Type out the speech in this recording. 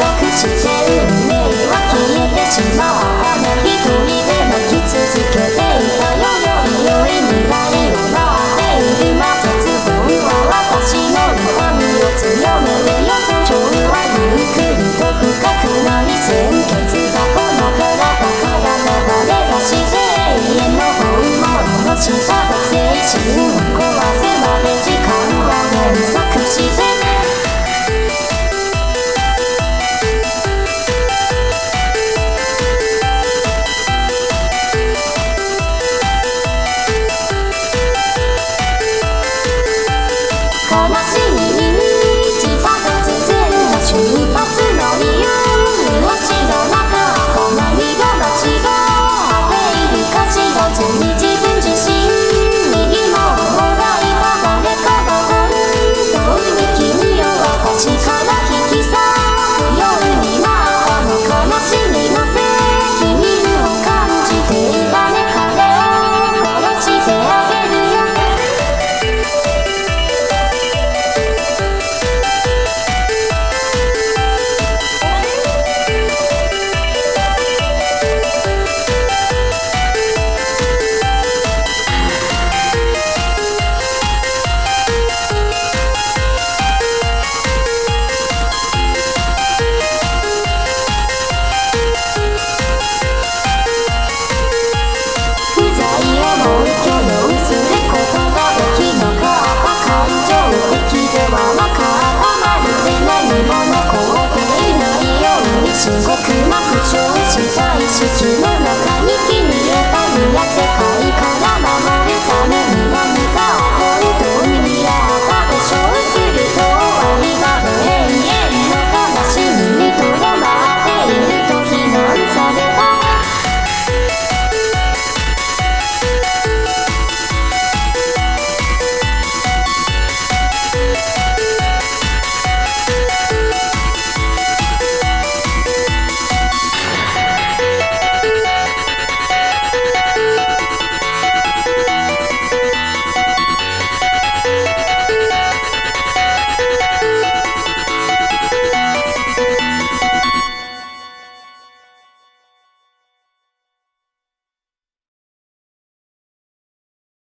all messages